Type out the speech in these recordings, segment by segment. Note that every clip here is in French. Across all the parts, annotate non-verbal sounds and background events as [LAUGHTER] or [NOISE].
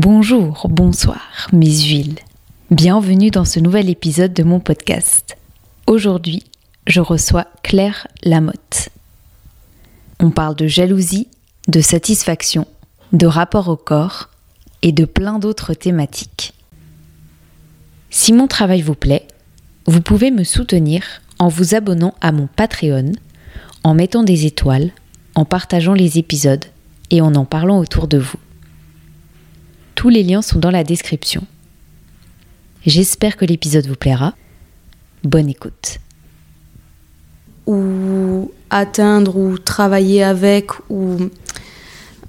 Bonjour, bonsoir, mes huiles. Bienvenue dans ce nouvel épisode de mon podcast. Aujourd'hui, je reçois Claire Lamotte. On parle de jalousie, de satisfaction, de rapport au corps et de plein d'autres thématiques. Si mon travail vous plaît, vous pouvez me soutenir en vous abonnant à mon Patreon, en mettant des étoiles, en partageant les épisodes et en en parlant autour de vous. Tous les liens sont dans la description. J'espère que l'épisode vous plaira. Bonne écoute. Ou atteindre ou travailler avec ou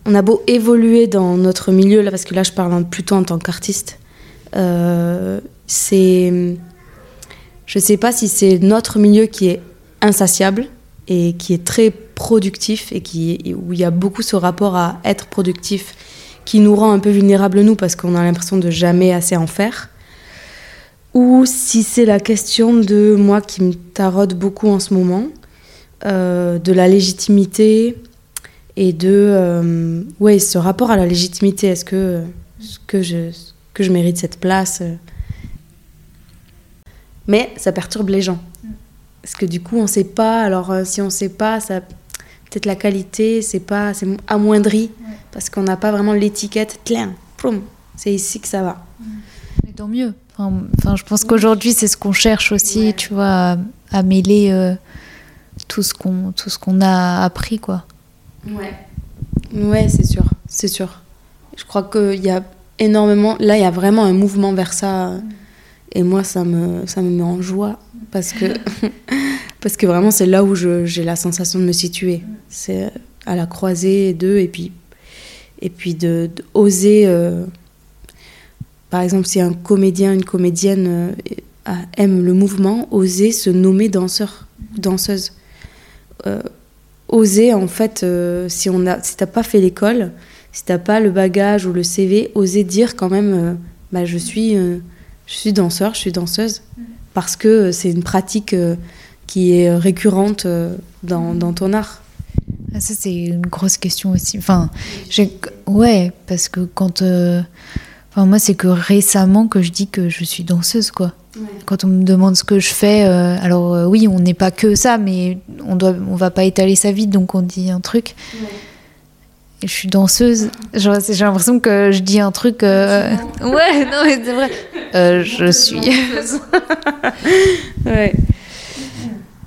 on a beau évoluer dans notre milieu là parce que là je parle plutôt en tant qu'artiste euh, c'est je sais pas si c'est notre milieu qui est insatiable et qui est très productif et qui où il y a beaucoup ce rapport à être productif qui nous rend un peu vulnérables nous parce qu'on a l'impression de jamais assez en faire. Ou si c'est la question de moi qui me taraude beaucoup en ce moment euh, de la légitimité et de euh, ouais ce rapport à la légitimité est-ce que que je que je mérite cette place mais ça perturbe les gens. Parce que du coup on sait pas alors euh, si on sait pas ça peut-être la qualité c'est pas c'est amoindri parce qu'on n'a pas vraiment l'étiquette c'est ici que ça va mais tant mieux enfin, je pense qu'aujourd'hui c'est ce qu'on cherche aussi tu vois à, mêler euh, tout ce qu'on tout ce qu'on a appris quoi Ouais. Ouais, c'est sûr, c'est sûr. Je crois qu'il y a énormément. Là, il y a vraiment un mouvement vers ça. Et moi, ça me, ça me met en joie. Parce que, [LAUGHS] parce que vraiment, c'est là où j'ai la sensation de me situer. C'est à la croisée d'eux. Et puis, et puis de, oser. Euh, par exemple, si un comédien, une comédienne euh, aime le mouvement, oser se nommer danseur, danseuse. Euh, oser en fait, si on a, si t'as pas fait l'école, si t'as pas le bagage ou le CV, oser dire quand même, bah je suis, je suis danseur, je suis danseuse, parce que c'est une pratique qui est récurrente dans, dans ton art. Ah, ça c'est une grosse question aussi. Enfin, ouais, parce que quand, enfin moi c'est que récemment que je dis que je suis danseuse quoi. Quand on me demande ce que je fais, euh, alors euh, oui, on n'est pas que ça, mais on doit, on va pas étaler sa vie, donc on dit un truc. je suis danseuse. J'ai l'impression que je dis un truc. Euh, [LAUGHS] ouais, non, mais c'est vrai. je suis. [LAUGHS] ouais.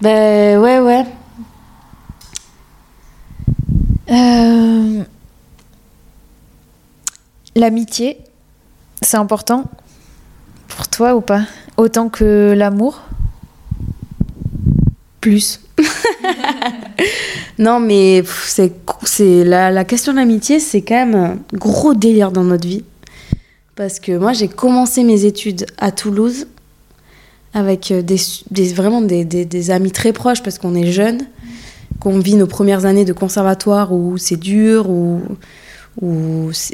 Ben ouais, ouais. L'amitié, c'est important pour toi ou pas? Autant que l'amour? Plus. [LAUGHS] non, mais c'est, c'est la, la question de l'amitié, c'est quand même un gros délire dans notre vie. Parce que moi, j'ai commencé mes études à Toulouse avec euh, des, vraiment des, amis très proches parce qu'on est jeunes, qu'on vit nos premières années de conservatoire où c'est dur, où,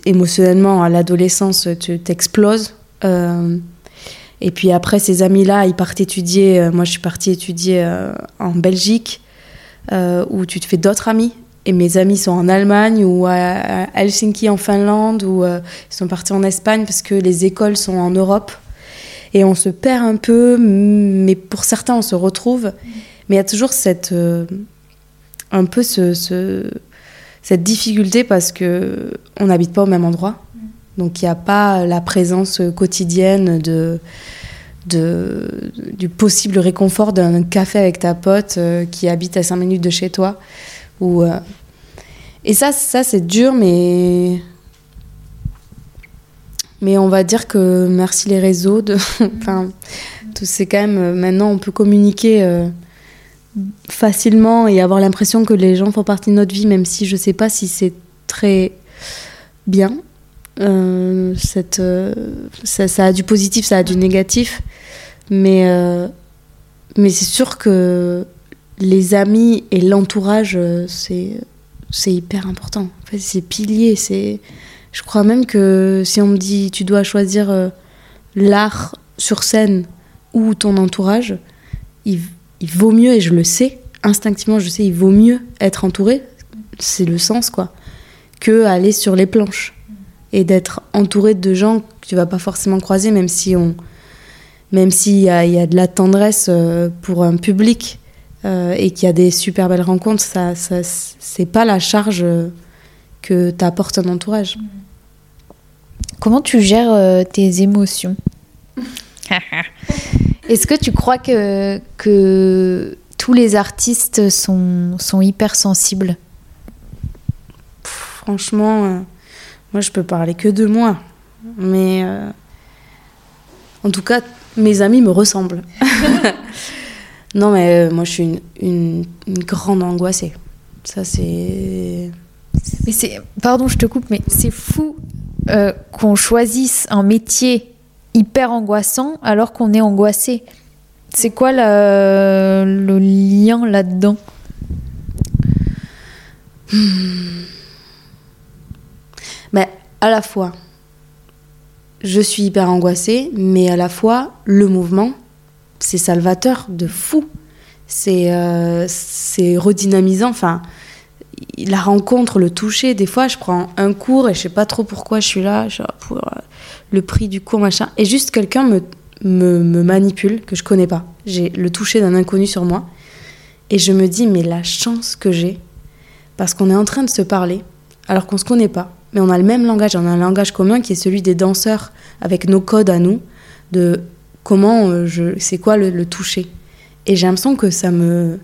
émotionnellement à l'adolescence tu t'exploses. Euh, et puis après, ces amis-là, ils partent étudier. Euh, moi, je suis partie étudier en Belgique, où tu te fais d'autres amis. Et mes amis sont en Allemagne ou à Helsinki en Finlande, ou ils sont partis en Espagne parce que les écoles sont en Europe. Et on se perd un peu, mais pour certains, on se retrouve. Mais il y a toujours cette, un peu ce, ce, cette difficulté parce que on n'habite pas au même endroit. Donc il n'y a pas la présence quotidienne de, du possible réconfort d'un café avec ta pote euh, qui habite à 5 minutes de chez toi. Ou, euh, Et ça, ça c'est dur, mais... Mais on va dire que merci les réseaux. [LAUGHS] Enfin, c'est quand même... Euh, maintenant, on peut communiquer facilement et avoir l'impression que les gens font partie de notre vie, même si je ne sais pas si c'est très bien. Euh, euh, ça, ça, a du positif, ça a du négatif. Mais, euh, mais c'est sûr que les amis et l'entourage, c'est, c'est hyper important. En fait, c'est pilier. C'est... Je crois même que si on me dit tu dois choisir l'art sur scène ou ton entourage, il, vaut mieux, et je le sais, instinctivement, je sais, il vaut mieux être entouré, c'est le sens, quoi, que aller sur les planches et d'être entouré de gens que tu vas pas forcément croiser, même si on, même s'il y y a de la tendresse euh, pour un public euh, et qu'il y a des super belles rencontres, ça, ça c'est pas la charge que t'apporte un entourage. Comment tu gères euh, tes émotions [LAUGHS] Est-ce que tu crois que, que tous les artistes sont, sont hypersensibles? Franchement, euh, moi je peux parler que de moi. Mais euh, en tout cas, mes amis me ressemblent. [LAUGHS] non, mais euh, moi je suis une, une- une grande angoissée. Ça, c'est. Mais c'est, pardon, je te coupe, mais c'est fou euh, qu'on choisisse un métier hyper angoissant alors qu'on est angoissé. C'est quoi le lien là-dedans? Mais à la fois, je suis hyper angoissée, mais à la fois, le mouvement, c'est salvateur de fou. C'est euh, redynamisant. Enfin, la rencontre, le toucher, des fois, je prends un cours et je sais pas trop pourquoi je suis là, pour euh, le prix du cours, machin. Et juste quelqu'un me, me, me manipule, que je connais pas. J'ai le toucher d'un inconnu sur moi. Et je me dis, mais la chance que j'ai, parce qu'on est en train de se parler, alors qu'on se connaît pas, mais on a le même langage, on a un langage commun qui est celui des danseurs, avec nos codes à nous, de comment euh, je, c'est quoi le, le toucher. Et j'ai l'impression que ça me,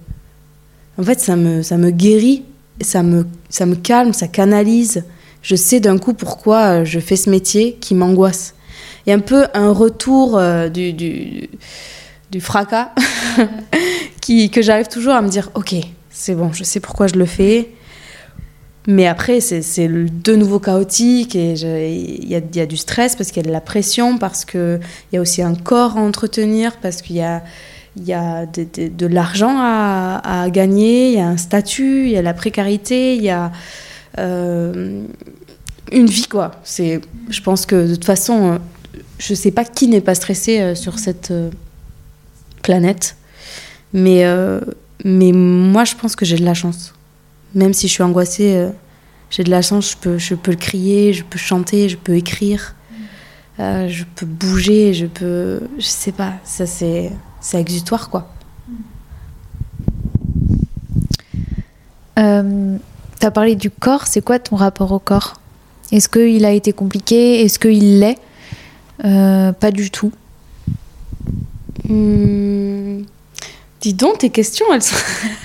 en fait, ça me, ça me guérit, ça me, ça me calme, ça canalise. Je sais d'un coup pourquoi euh, je fais ce métier qui m'angoisse. Il y a un peu un retour euh, du, du, fracas [LAUGHS] qui, que j'arrive toujours à me dire, ok, c'est bon, je sais pourquoi je le fais. Mais après, c'est de nouveau chaotique et il y a, y a du stress parce qu'il y a de la pression, parce qu'il y a aussi un corps à entretenir, parce qu'il y a, il y a de, l'argent à, gagner, il y a un statut, il y a la précarité, il y a euh, une vie, quoi. C'est, je pense que de toute façon, je sais pas qui n'est pas stressé euh, sur cette euh, planète, mais, mais moi, je pense que j'ai de la chance même si je suis angoissée, j'ai de la chance, je peux, je peux le crier, je peux chanter, je peux écrire, je peux bouger, je peux. Je sais pas, ça c'est, c'est exutoire quoi. Euh, T'as parlé du corps, c'est quoi ton rapport au corps? Est-ce qu'il a été compliqué? Est-ce qu'il l'est? Euh, Pas du tout. Hmm. Dis donc, tes questions, elles sont. [LAUGHS]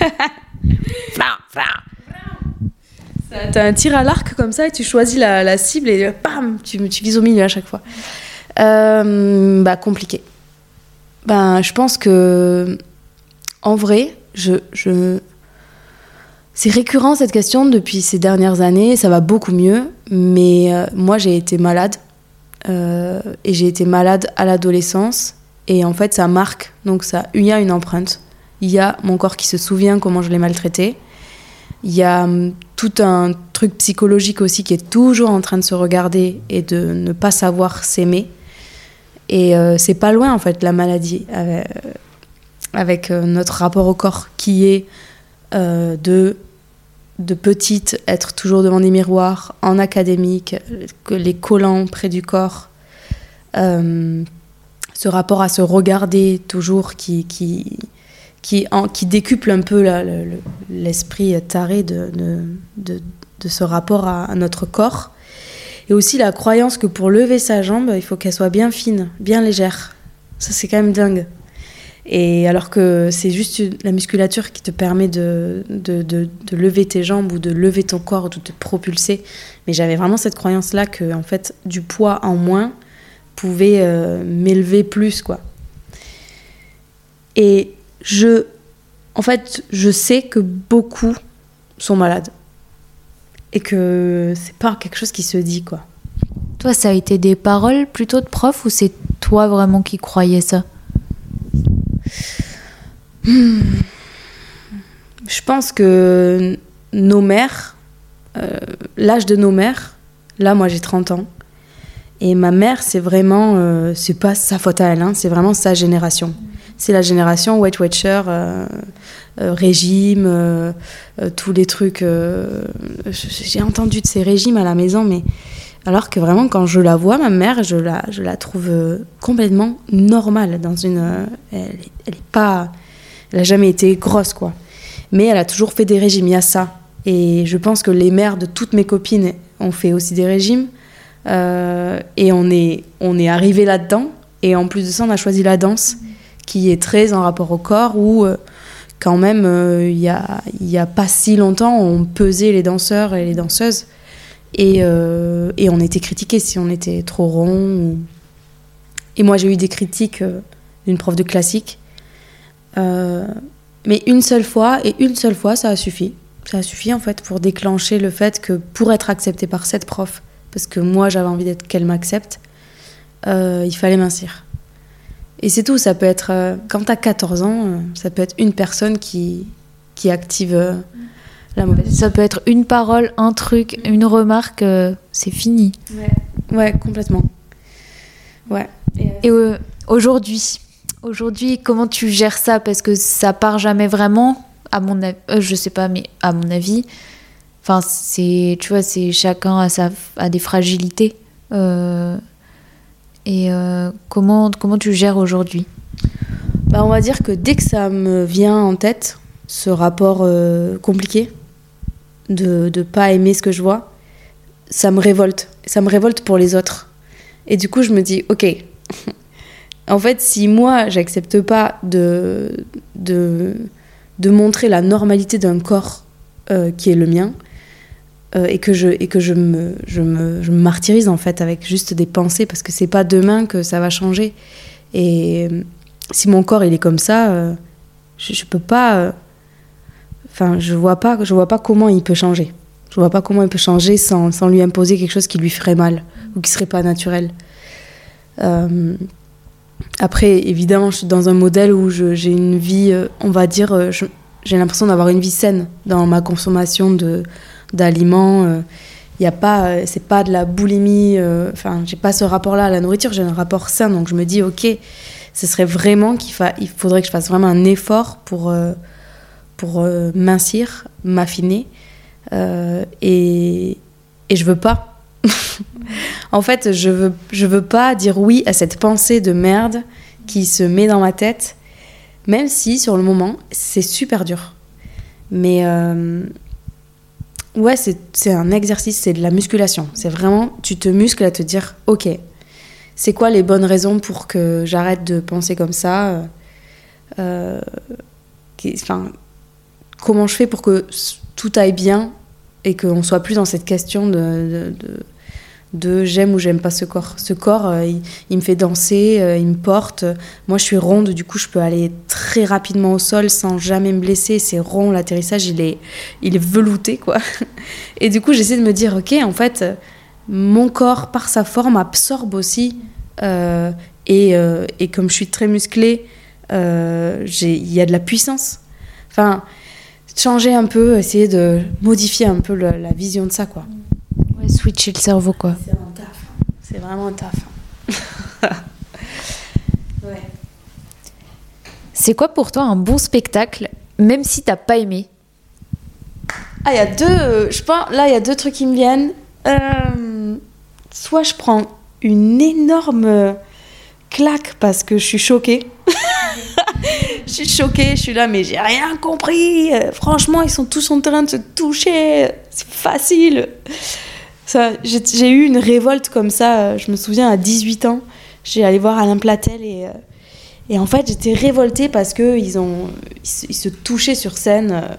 T'as un tir à l'arc comme ça et tu choisis la, la cible et bam, tu, tu vises au milieu à chaque fois. Euh, bah, compliqué. Ben, je pense que, en vrai, je, je... c'est récurrent cette question depuis ces dernières années. Ça va beaucoup mieux, mais euh, moi j'ai été malade euh, et j'ai été malade à l'adolescence et en fait ça marque. Donc ça, il y a une empreinte. Il y a mon corps qui se souvient comment je l'ai maltraité. Il y a hum, tout un truc psychologique aussi qui est toujours en train de se regarder et de ne pas savoir s'aimer. Et euh, c'est pas loin en fait la maladie avec, avec, euh, notre rapport au corps qui est euh, de de petite être toujours devant des miroirs en académique, que les collants près du corps, euh, ce rapport à se regarder toujours qui qui qui, qui décuple un peu l'esprit taré de, de, de- ce rapport à notre corps. Et aussi la croyance que pour lever sa jambe, il faut qu'elle soit bien fine, bien légère. Ça, c'est quand même dingue. Et alors que c'est juste la musculature qui te permet de- de lever tes jambes ou de lever ton corps ou de te propulser. Mais j'avais vraiment cette croyance-là que, en fait, du poids en moins pouvait euh, m'élever plus, quoi. Et je, en fait, je sais que beaucoup sont malades. Et que c'est pas quelque chose qui se dit, quoi. Toi, ça a été des paroles plutôt de prof ou c'est toi vraiment qui croyais ça? Je pense que nos mères, euh, l'âge de nos mères, là, moi j'ai 30 ans, et ma mère, c'est vraiment, euh, c'est pas sa faute à elle, hein, c'est vraiment sa génération. C'est la génération Weight Watcher, euh, euh, régime, euh, tous les trucs. j'ai entendu de ces régimes à la maison, mais Alors que vraiment, quand je la vois, ma mère, je la, je la trouve complètement normale. Dans une, elle, elle est pas, elle a jamais été grosse, quoi. Mais elle a toujours fait des régimes. Il y a ça. Et je pense que les mères de toutes mes copines ont fait aussi des régimes. Et on est, on est arrivé là-dedans. Et en plus de ça, on a choisi la danse, qui est très en rapport au corps, où euh, quand même, euh, il n'y a, a pas si longtemps, on pesait les danseurs et les danseuses. Et, euh, on était critiqués si on était trop rond. Et moi, j'ai eu des critiques d'une prof de classique. Mais une seule fois, et une seule fois, ça a suffi. Ça a suffi, en fait, pour déclencher le fait que pour être acceptée par cette prof, parce que moi, j'avais envie d'être qu'elle m'accepte, il fallait mincir. Et c'est tout, ça peut être, euh, quand t'as 14 ans, euh, ça peut être une personne qui, qui active euh, la mauvaise. Ça peut être une parole, un truc, une remarque, c'est fini. Ouais, complètement. Ouais. Et aujourd'hui, aujourd'hui, comment tu gères ça? Parce que ça part jamais vraiment, à mon avis, je sais pas, mais à mon avis, enfin, c'est, tu vois, c'est chacun a, sa, a des fragilités. Et euh, comment, comment tu gères aujourd'hui? Bah, on va dire que dès que ça me vient en tête, ce rapport euh, compliqué de ne pas aimer ce que je vois, ça me révolte. Ça me révolte pour les autres. Et du coup, je me dis, ok, [LAUGHS] en fait, si moi, j'accepte pas de, de, de montrer la normalité d'un corps euh, qui est le mien, euh, et que, je, et que je, me, je, me, je me martyrise en fait avec juste des pensées, parce que c'est pas demain que ça va changer. Et euh, si mon corps il est comme ça, euh, je, je peux pas. Enfin, je vois pas, je vois pas comment il peut changer. Je vois pas comment il peut changer sans, sans lui imposer quelque chose qui lui ferait mal ou qui serait pas naturel. Après, évidemment, je suis dans un modèle où j'ai une vie, on va dire, j'ai l'impression d'avoir une vie saine dans ma consommation de d'aliments. euh, Il y a pas, euh, c'est pas de la boulimie. euh, Enfin, j'ai pas ce rapport-là à la nourriture. J'ai un rapport sain, donc je me dis, ok, ce serait vraiment qu'il fa- il faudrait que je fasse vraiment un effort pour euh, pour euh, mincir, m'affiner, euh, et et je veux pas. [LAUGHS] en fait, je veux je veux pas dire oui à cette pensée de merde qui se met dans ma tête, même si sur le moment c'est super dur. Mais euh, ouais, c'est un exercice, c'est de la musculation. C'est vraiment, tu te muscles à te dire, ok, c'est quoi les bonnes raisons pour que j'arrête de penser comme ça euh, euh, comment je fais pour que tout aille bien et qu'on soit plus dans cette question de- de j'aime ou j'aime pas ce corps. Ce corps, euh, il, me fait danser, euh, il me porte. Moi, je suis ronde, du coup, je peux aller très rapidement au sol sans jamais me blesser. C'est rond, l'atterrissage, il est, il est velouté, quoi. [LAUGHS] Et du coup, j'essaie de me dire, ok, en fait, mon corps, par sa forme, absorbe aussi. euh, et, et comme je suis très musclée, il y a de la puissance. Enfin, changer un peu, essayer de modifier un peu la vision de ça, quoi. Switcher le cerveau, quoi. C'est un taf. C'est vraiment un taf. [LAUGHS] ouais. C'est quoi pour toi un bon spectacle, même si t'as pas aimé? Ah, il y a deux. euh, je pense, là, il y a deux trucs qui me viennent. Euh, soit je prends une énorme euh, claque parce que je suis choquée. [LAUGHS] je suis choquée, je suis là, mais j'ai rien compris. Franchement, ils sont tous en train de se toucher. C'est facile. J'ai eu une révolte comme ça. euh, Je me souviens à 18 ans, j'ai allé voir Alain Platel et. euh, et en fait, j'étais révoltée parce que ils ont, ils se, touchaient sur scène. euh,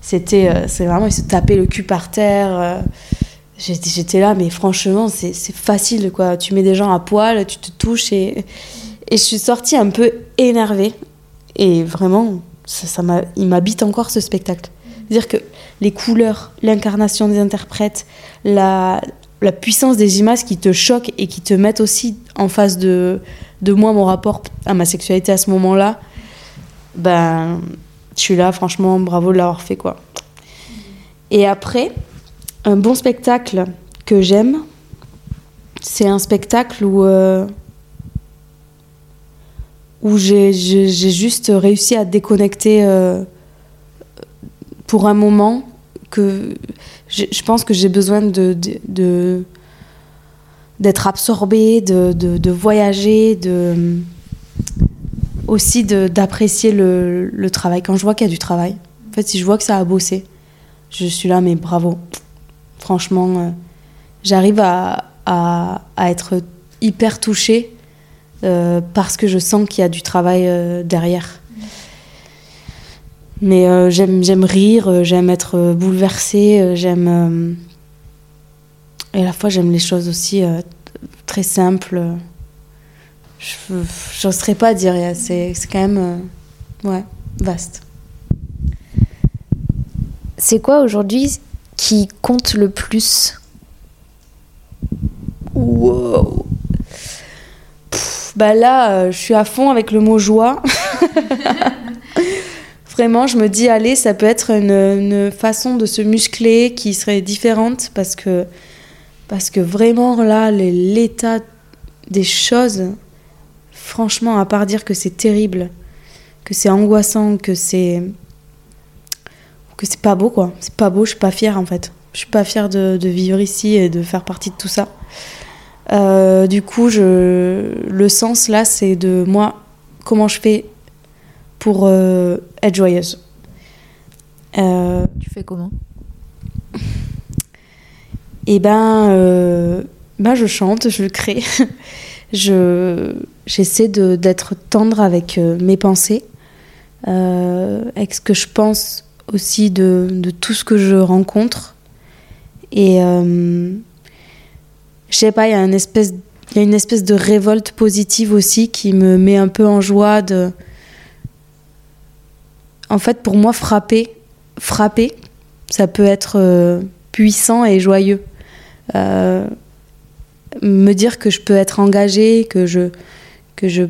C'était, c'est vraiment, ils se tapaient le cul par terre. J'étais, là, mais franchement, c'est, facile, quoi. Tu mets des gens à poil, tu te touches et, et je suis sortie un peu énervée. Et vraiment, ça, ça il m'habite encore ce spectacle. C'est-à-dire que les couleurs, l'incarnation des interprètes, la, puissance des images qui te choquent et qui te mettent aussi en face de, de moi, mon rapport à ma sexualité à ce moment-là, ben, je suis là, franchement, bravo de l'avoir fait, quoi. Et après, un bon spectacle que j'aime, c'est un spectacle où, euh, où j'ai juste réussi à déconnecter euh, pour un moment que je, pense que j'ai besoin de, de, d'être absorbée, de, de, de voyager, de aussi de- d'apprécier le, le travail. Quand je vois qu'il y a du travail, en fait, si je vois que ça a bossé, je suis là, mais bravo. Franchement, euh, j'arrive à, à, à être hyper touchée euh, parce que je sens qu'il y a du travail euh, derrière. Mais euh, j'aime j'aime rire, euh, j'aime être euh, bouleversée, j'aime. euh, et à la fois, j'aime les choses aussi euh, très simples. Je n'oserais pas dire, c'est c'est quand même. euh, ouais, vaste. C'est quoi aujourd'hui qui compte le plus? Wow. Pff, bah là, euh, je suis à fond avec le mot joie. [LAUGHS] Vraiment, je me dis, allez, ça peut être une, façon de se muscler qui serait différente parce que, parce que vraiment, là, l'état des choses, franchement, à part dire que c'est terrible, que c'est angoissant, que c'est. que c'est pas beau, quoi. C'est pas beau, je suis pas fière, en fait. Je suis pas fière de, de vivre ici et de faire partie de tout ça. Euh, du coup, je, le sens là, c'est de moi, comment je fais pour euh, être joyeuse. Euh, Tu fais comment? Et ben, euh, ben, je chante, je crée. [LAUGHS] je, j'essaie de, d'être tendre avec mes pensées, avec ce que je pense aussi de, de tout ce que je rencontre. Et je sais pas, il y a une espèce, il y a une espèce de révolte positive aussi qui me met un peu en joie de. En fait, pour moi, frapper, frapper, ça peut être euh, puissant et joyeux. Euh, me dire que je peux être engagée, que je, que je,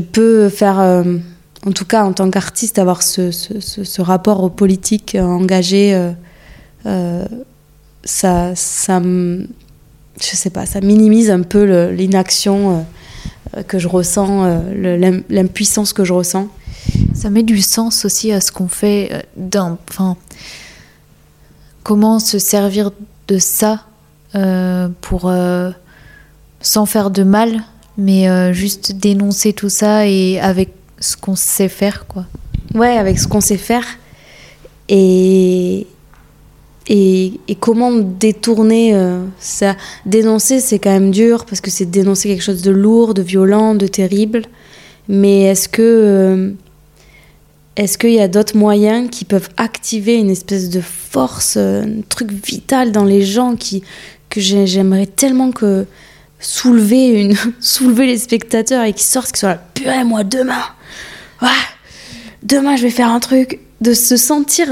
peux faire, euh, en tout cas en tant qu'artiste, avoir ce, rapport aux politiques engagé, euh, ça, ça, je sais pas, ça minimise un peu l'inaction que je ressens, euh, l'impuissance que je ressens. Ça met du sens aussi à ce qu'on fait euh. Enfin, comment se servir de ça euh, pour. euh, sans faire de mal, mais euh, juste dénoncer tout ça et avec ce qu'on sait faire, quoi. Ouais, avec ce qu'on sait faire. Et, et, comment détourner euh, ça? Dénoncer, c'est quand même dur parce que c'est dénoncer quelque chose de lourd, de violent, de terrible. Mais est-ce que. euh, est-ce qu'il y a d'autres moyens qui peuvent activer une espèce de force, euh, un truc vital dans les gens qui, que j'ai- j'aimerais tellement que soulever, une, [LAUGHS] soulever les spectateurs et qui sortent, qui soient là, purée, moi demain, ouais, demain je vais faire un truc, de se sentir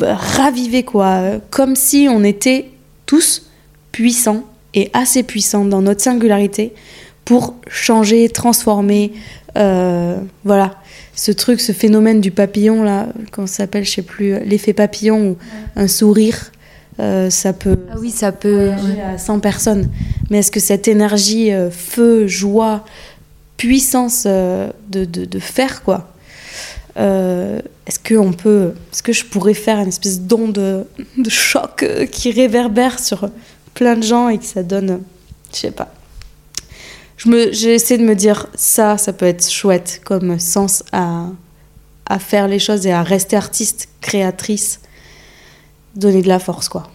ravivé quoi, comme si on était tous puissants et assez puissants dans notre singularité pour changer, transformer, euh, voilà, ce truc, ce phénomène du papillon là, comment ça s'appelle, je sais plus, l'effet papillon ou un sourire, euh, ça peut Ah oui, ça peut. à 100 personnes. Mais est-ce que cette énergie, euh, feu, joie, puissance de, de, de faire, quoi, euh, est-ce que on peut, est-ce que je pourrais faire une espèce d'onde de, choc euh, qui réverbère sur plein de gens et que ça donne, je sais pas. J'ai essayé de me dire ça, ça peut être chouette comme sens à, à faire les choses et à rester artiste, créatrice, donner de la force, quoi.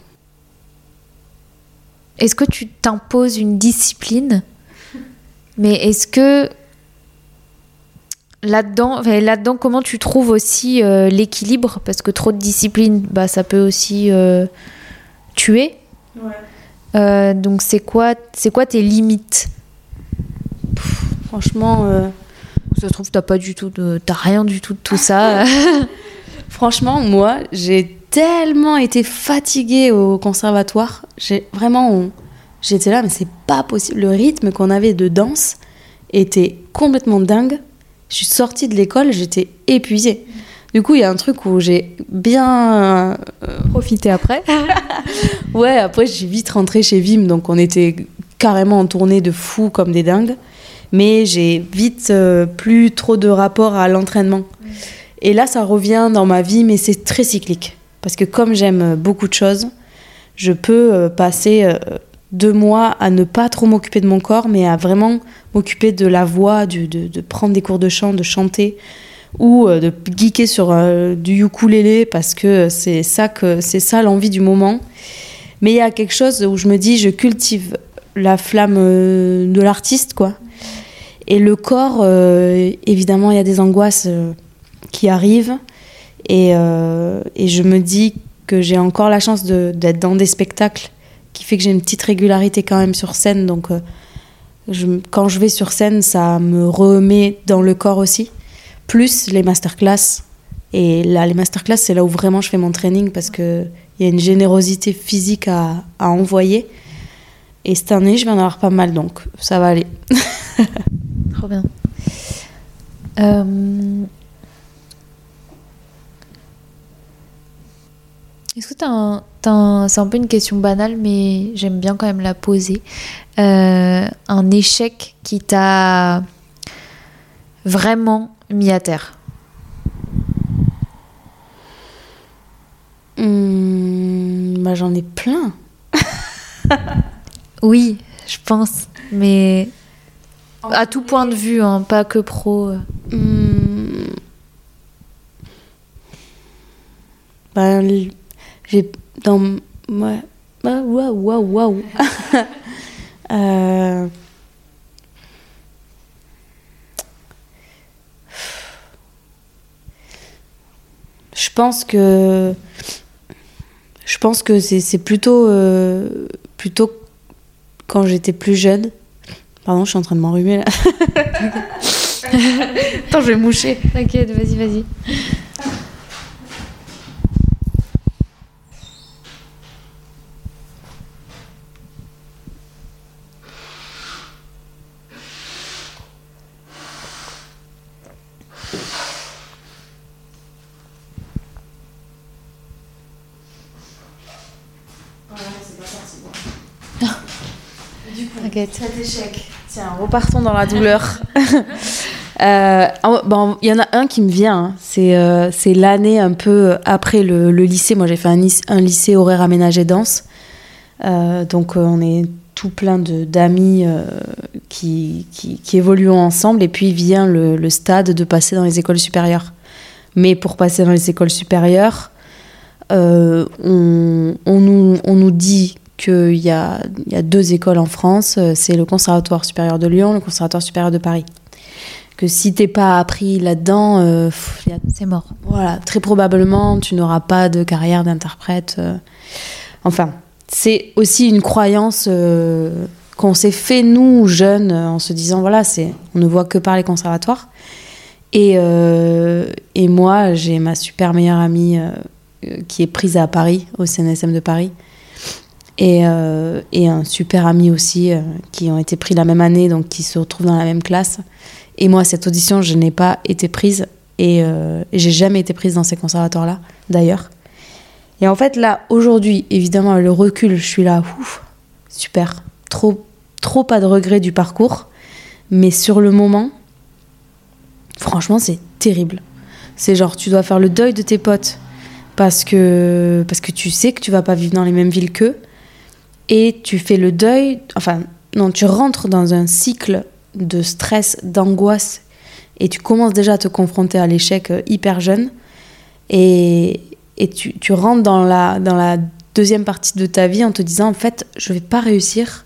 Est-ce que tu t'imposes une discipline? Mais est-ce que là-dedans, là-dedans, comment tu trouves aussi euh, l'équilibre? Parce que trop de discipline, bah, ça peut aussi euh, tuer. Euh, donc c'est quoi, c'est quoi tes limites? Franchement, Ça se trouve, t'as pas du tout, de, t'as rien du tout de tout ça. [LAUGHS] franchement, moi, j'ai tellement été fatiguée au conservatoire. J'ai vraiment, on- j'étais là, mais c'est pas possible. Le rythme qu'on avait de danse était complètement dingue. Je suis sortie de l'école, j'étais épuisée. Du coup, il y a un truc où j'ai bien euh, Profiter après. [LAUGHS] Ouais, après, j'ai vite rentré chez Vim, donc on était carrément en tournée de fous comme des dingues. Mais j'ai vite euh, plus trop de rapport à l'entraînement. Et là, ça revient dans ma vie, mais c'est très cyclique. Parce que comme j'aime beaucoup de choses, je peux euh, passer deux mois à ne pas trop m'occuper de mon corps, mais à vraiment m'occuper de la voix, de, de prendre des cours de chant, de chanter, ou euh, de geeker sur euh, du ukulélé parce que c'est ça c'est ça l'envie du moment. Mais il y a quelque chose où je me dis, je cultive la flamme euh, de l'artiste, quoi. Et le corps, euh, évidemment, il y a des angoisses qui arrivent. Et, et je me dis que j'ai encore la chance de- d'être dans des spectacles qui fait que j'ai une petite régularité quand même sur scène. Donc, euh, quand je vais sur scène, ça me remet dans le corps aussi. Plus les masterclass. Et là, les masterclass, c'est là où vraiment je fais mon training parce qu'il y a une générosité physique à, envoyer. Et cette année, je vais en avoir pas mal, donc ça va aller. [LAUGHS] Trop bien. Euh, Est-ce que t'as un, t'as un- c'est un peu une question banale, mais j'aime bien quand même la poser. Euh, un échec qui t'a vraiment mis à terre. Hum, bah, J'en ai plein. [LAUGHS] Oui, je pense, mais à tout point de vue, hein, pas que pro. Ben, l- j'ai dans ouais. Bah, waouh waouh waouh. [LAUGHS] Euh, je pense que je pense que c'est c'est plutôt euh, plutôt quand j'étais plus jeune. Pardon je suis en train de m'enrhumer là. [LAUGHS] Attends je vais moucher. T'inquiète, vas-y, vas-y. T'inquiète. Cet échec. Tiens, repartons dans la douleur. [LAUGHS] Euh, en- bon, il y en a un qui me vient. hein. C'est euh, c'est l'année un peu après le, le lycée. Moi, j'ai fait un, lyc- un lycée horaire aménagé danse. Euh, donc, euh, on est tout plein d'amis euh, qui, qui, qui évoluons ensemble. Et puis vient le, le stade de passer dans les écoles supérieures. Mais pour passer dans les écoles supérieures, euh, on, on nous, on nous dit qu'il y a, il y a deux écoles en France, euh, c'est le Conservatoire supérieur de Lyon, le Conservatoire supérieur de Paris. Que si t'es pas appris là-dedans, euh, C'est mort. voilà, très probablement tu n'auras pas de carrière d'interprète. euh. Enfin, c'est aussi une croyance euh, qu'on s'est fait nous jeunes en se disant voilà, c'est on ne voit que par les conservatoires. Et, et moi, j'ai ma super meilleure amie qui est prise à Paris, au CNSM de Paris. Et, euh, et un super ami aussi, euh, qui ont été pris la même année, donc qui se retrouvent dans la même classe. Et moi, cette audition, je n'ai pas été prise. Et, euh, j'ai jamais été prise dans ces conservatoires-là, d'ailleurs. Et en fait, là, aujourd'hui, évidemment, le recul, je suis là, ouf, super. Trop, trop pas de regret du parcours. Mais sur le moment, franchement, c'est terrible. C'est genre, tu dois faire le deuil de tes potes parce que, parce que tu sais que tu vas pas vivre dans les mêmes villes qu'eux. Et tu fais le deuil, enfin, non, tu rentres dans un cycle de stress, d'angoisse, et tu commences déjà à te confronter à l'échec euh, hyper jeune. Et, et tu, tu rentres dans la, dans la deuxième partie de ta vie en te disant, en fait, je vais pas réussir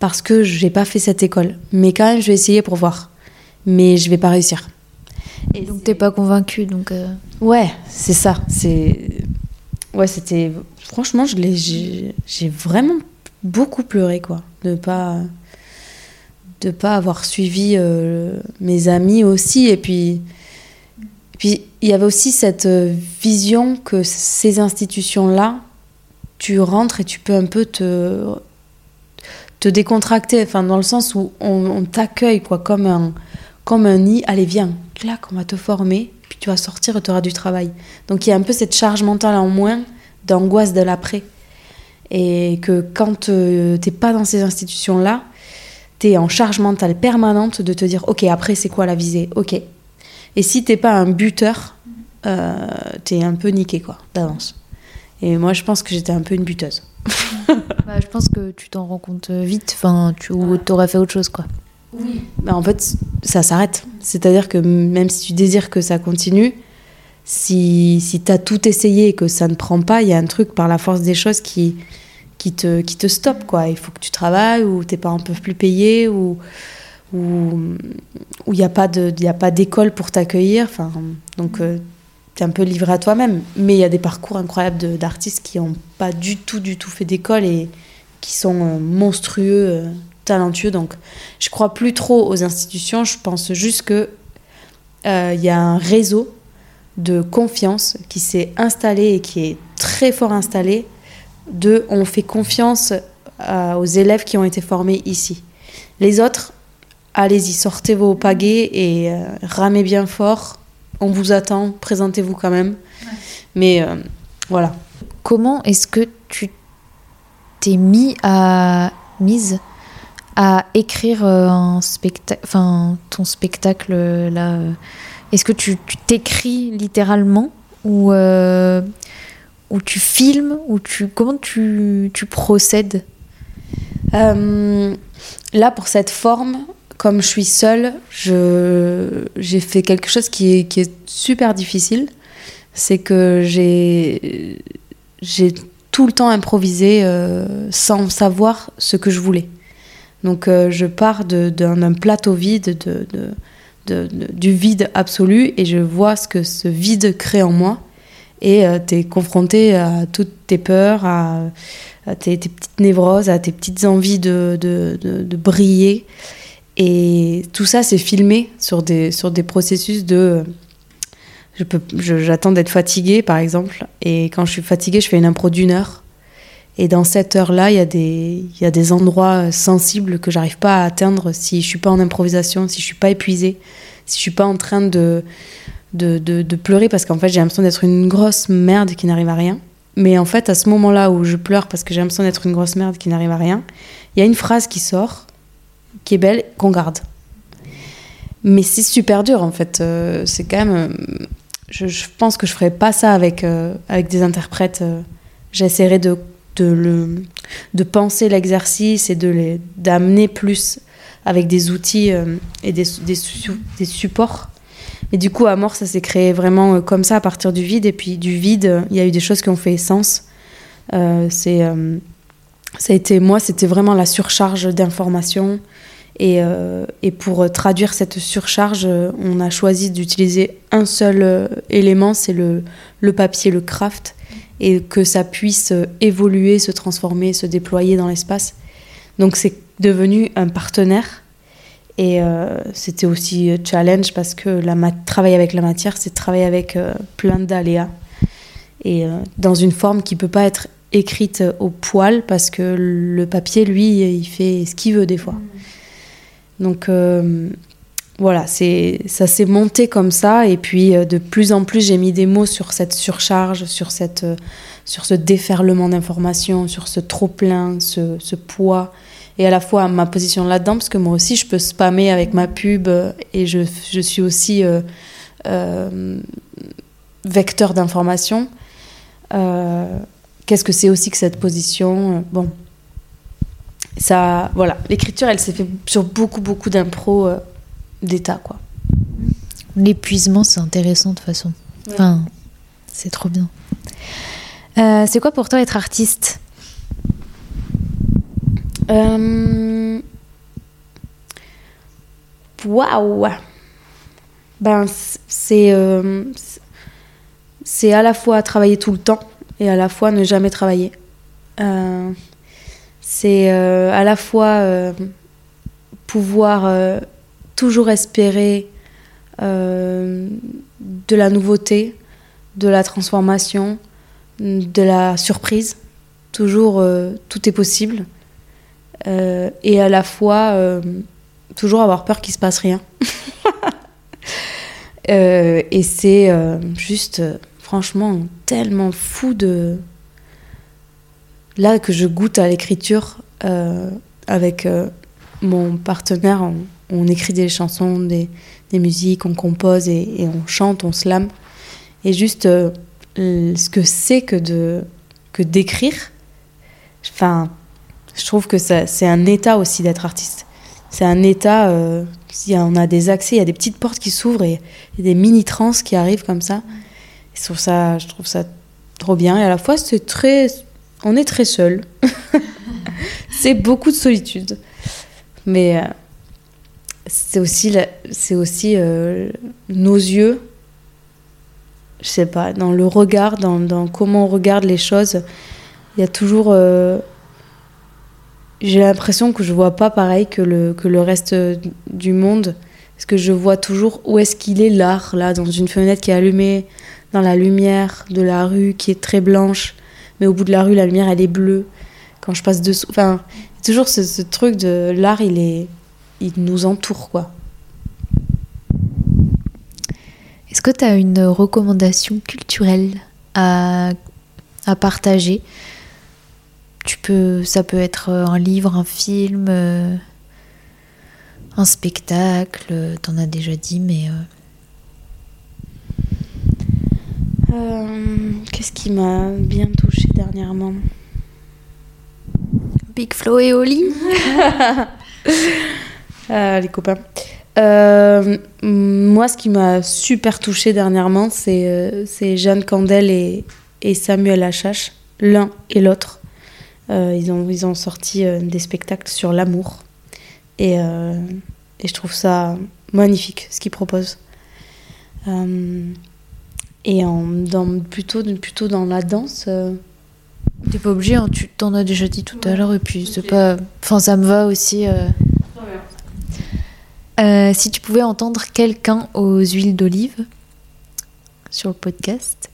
parce que j'ai pas fait cette école. Mais quand même, je vais essayer pour voir. Mais je vais pas réussir. Et donc t'es pas convaincu, donc. euh, Ouais, c'est ça. C'est ouais, c'était franchement, j'ai, vraiment beaucoup pleuré quoi, de pas de pas avoir suivi euh, mes amis aussi, et puis puis il y avait aussi cette euh, vision que ces institutions là, tu rentres et tu peux un peu te te décontracter, enfin dans le sens où on, on t'accueille quoi, comme un comme un nid. Allez viens, clac, on va te former, puis tu vas sortir et tu auras du travail. Donc il y a un peu cette charge mentale en moins d'angoisse de l'après. Et que quand tu t'es pas dans ces institutions-là, tu es en charge mentale permanente de te dire ok, après c'est quoi la visée? Ok. Et si t'es pas un buteur, euh, tu es un peu niqué quoi, d'avance. Et moi, je pense que j'étais un peu une buteuse. [LAUGHS] Bah, je pense que tu t'en rends compte vite, enfin, tu aurais fait autre chose, quoi. Oui. Bah, en fait, ça s'arrête. C'est-à-dire que même si tu désires que ça continue, si, si tu as tout essayé et que ça ne prend pas, il y a un truc par la force des choses qui, qui, te, qui te stoppe. Quoi. Il faut que tu travailles ou tes parents peuvent plus payer ou il n'y a pas d'école pour t'accueillir. Enfin, donc, euh, tu es un peu livré à toi-même. Mais il y a des parcours incroyables d'artistes qui n'ont pas du tout, du tout fait d'école et qui sont euh, monstrueux, euh, talentueux. Donc, je crois plus trop aux institutions. Je pense juste que il y a un réseau de confiance qui s'est installé et qui est très fort installé. De, on fait confiance aux élèves qui ont été formés ici. Les autres, allez-y, sortez vos pagaies et euh, ramez bien fort. On vous attend, présentez-vous quand même. Mais euh, voilà. Comment est-ce que tu t'es mis à mise à écrire euh, un spectacle, enfin ton spectacle là Est-ce que tu t'écris littéralement ou ou tu filmes ou tu comment tu, tu procèdes? Là pour cette forme, comme je suis seule, j'ai fait quelque chose qui est, qui est super difficile. C'est que j'ai tout le temps improvisé euh, sans savoir ce que je voulais. Donc euh, je pars d'un plateau vide, de, de, du vide absolu, et je vois ce que ce vide crée en moi. Et euh, tu es confronté à toutes tes peurs, à, tes, tes, petites névroses, à tes petites envies de, briller. Et tout ça, c'est filmé sur des, sur des processus de. J'attends d'être fatiguée, par exemple. Et quand je suis fatiguée, je fais une impro d'une heure. Et dans cette heure-là, il y, a des, y a des endroits sensibles que j'arrive pas à atteindre si je suis pas en improvisation, si je suis pas épuisée, si je suis pas en train de, de, de, pleurer parce qu'en fait, j'ai l'impression d'être une grosse merde qui n'arrive à rien. Mais en fait, à ce moment-là où je pleure parce que j'ai l'impression d'être une grosse merde qui n'arrive à rien, il y a une phrase qui sort qui est belle, qu'on garde. Mais c'est super dur en fait. Euh, c'est quand même. Euh, je, pense que je ferais pas ça avec, euh, avec des interprètes. J'essaierai de, de, le, de penser l'exercice et d'amener plus avec des outils et des, des, supports. Mais du coup, à mort, ça s'est créé vraiment comme ça à partir du vide. Et puis du vide, il y a eu des choses qui ont fait sens. c'est ça a été moi c'était vraiment la surcharge d'informations et, euh, et, pour traduire cette surcharge on a choisi d'utiliser un seul euh, élément c'est le, le, papier le craft et que ça puisse évoluer se transformer se déployer dans l'espace donc c'est devenu un partenaire et euh, c'était aussi challenge parce que la travailler avec la matière c'est travailler avec plein d'aléas et dans une forme qui peut pas être écrite au poil parce que le papier, lui, il fait ce qu'il veut des fois. Mm. Donc euh, voilà, ça s'est monté comme ça et puis euh, de plus en plus j'ai mis des mots sur cette surcharge, sur euh, ce déferlement d'informations, sur ce trop plein, ce, poids et à la fois ma position là-dedans parce que moi aussi je peux spammer avec ma pub et je, je suis aussi vecteur d'information. Qu'est-ce que c'est aussi que cette position euh, Bon, ça, voilà, l'écriture, elle s'est fait sur beaucoup, beaucoup d'impro euh, d'état, quoi. L'épuisement, c'est intéressant de toute façon. Enfin, c'est trop bien. Euh, c'est quoi pour toi être artiste? Waouh Ben, c'est c'est à la fois travailler tout le temps et à la fois ne jamais travailler. Euh, c'est euh, à la fois euh, pouvoir toujours espérer de la nouveauté, de la transformation, de la surprise. Toujours, tout est possible. et à la fois, toujours avoir peur qu'il se passe rien. [LAUGHS] et c'est juste franchement tellement fou de là que je goûte à l'écriture euh, avec euh, mon partenaire on, écrit des chansons des, des musiques on compose et, on chante on slame et juste euh, ce que c'est que de que d'écrire. Enfin, je trouve que c'est un état aussi d'être artiste. C'est un état, euh, on a des accès, il y a des petites portes qui s'ouvrent et, et des mini trans qui arrivent comme ça. Je trouve ça, je trouve ça trop bien et à la fois c'est très, on est très seul. [LAUGHS] c'est beaucoup de solitude, mais euh, c'est aussi, c'est aussi euh, nos yeux. Je sais pas, dans le regard, dans, dans comment on regarde les choses, il y a toujours. euh, j'ai l'impression que je vois pas pareil que le, que le reste du monde. Parce que je vois toujours où est-ce qu'il est l'art, là, dans une fenêtre qui est allumée, dans la lumière de la rue qui est très blanche. Mais au bout de la rue, la lumière, elle est bleue. Quand je passe dessous. Enfin, toujours ce, ce truc de l'art, il est. Il nous entoure, quoi. Est-ce que tu as une recommandation culturelle à, à partager? Tu peux, Ça peut être un livre, un film, euh, un spectacle, t'en as déjà dit, mais... euh, Euh, Qu'est-ce qui m'a bien touchée dernièrement? Big Flo et Oli [LAUGHS] Ah, les copains. Euh, moi, ce qui m'a super touchée dernièrement, c'est euh, c'est Jeanne Candel et, et Samuel Achache, l'un et l'autre. Euh, ils, ont, ils ont sorti euh, des spectacles sur l'amour. Et, euh, et je trouve ça magnifique, ce qu'ils proposent. Euh, et en, dans, plutôt, plutôt dans la danse. euh, T'es pas obligé, hein, tu t'en as déjà dit tout à l'heure, et puis c'est pas... Enfin, ça me va aussi... euh. Euh, si tu pouvais entendre quelqu'un aux huiles d'olive sur le podcast,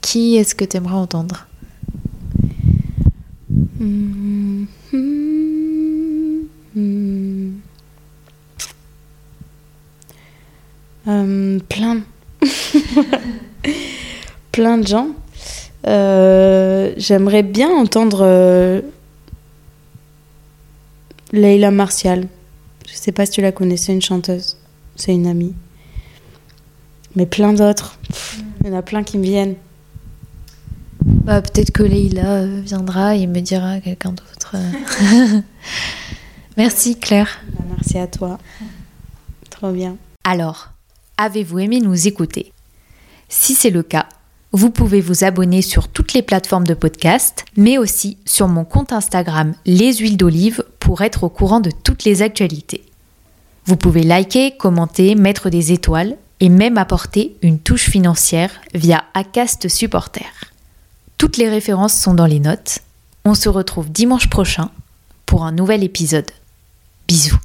qui est-ce que tu aimerais entendre? Euh, plein. [LAUGHS] plein de gens. Euh, J'aimerais bien entendre Leila Martial. Je sais pas si tu la connais, c'est une chanteuse. C'est une amie. Mais plein d'autres. Il y en a plein qui me viennent. bah, Peut-être que Leïla euh, viendra et me dira quelqu'un d'autre. euh. [LAUGHS] Merci Claire. Bah, Merci à toi. Trop bien. Alors, avez-vous aimé nous écouter? Si c'est le cas, vous pouvez vous abonner sur toutes les plateformes de podcast, mais aussi sur mon compte Instagram Les Huiles d'Olive pour être au courant de toutes les actualités. Vous pouvez liker, commenter, mettre des étoiles et même apporter une touche financière via Acast Supporter. Toutes les références sont dans les notes. On se retrouve dimanche prochain pour un nouvel épisode. Bisous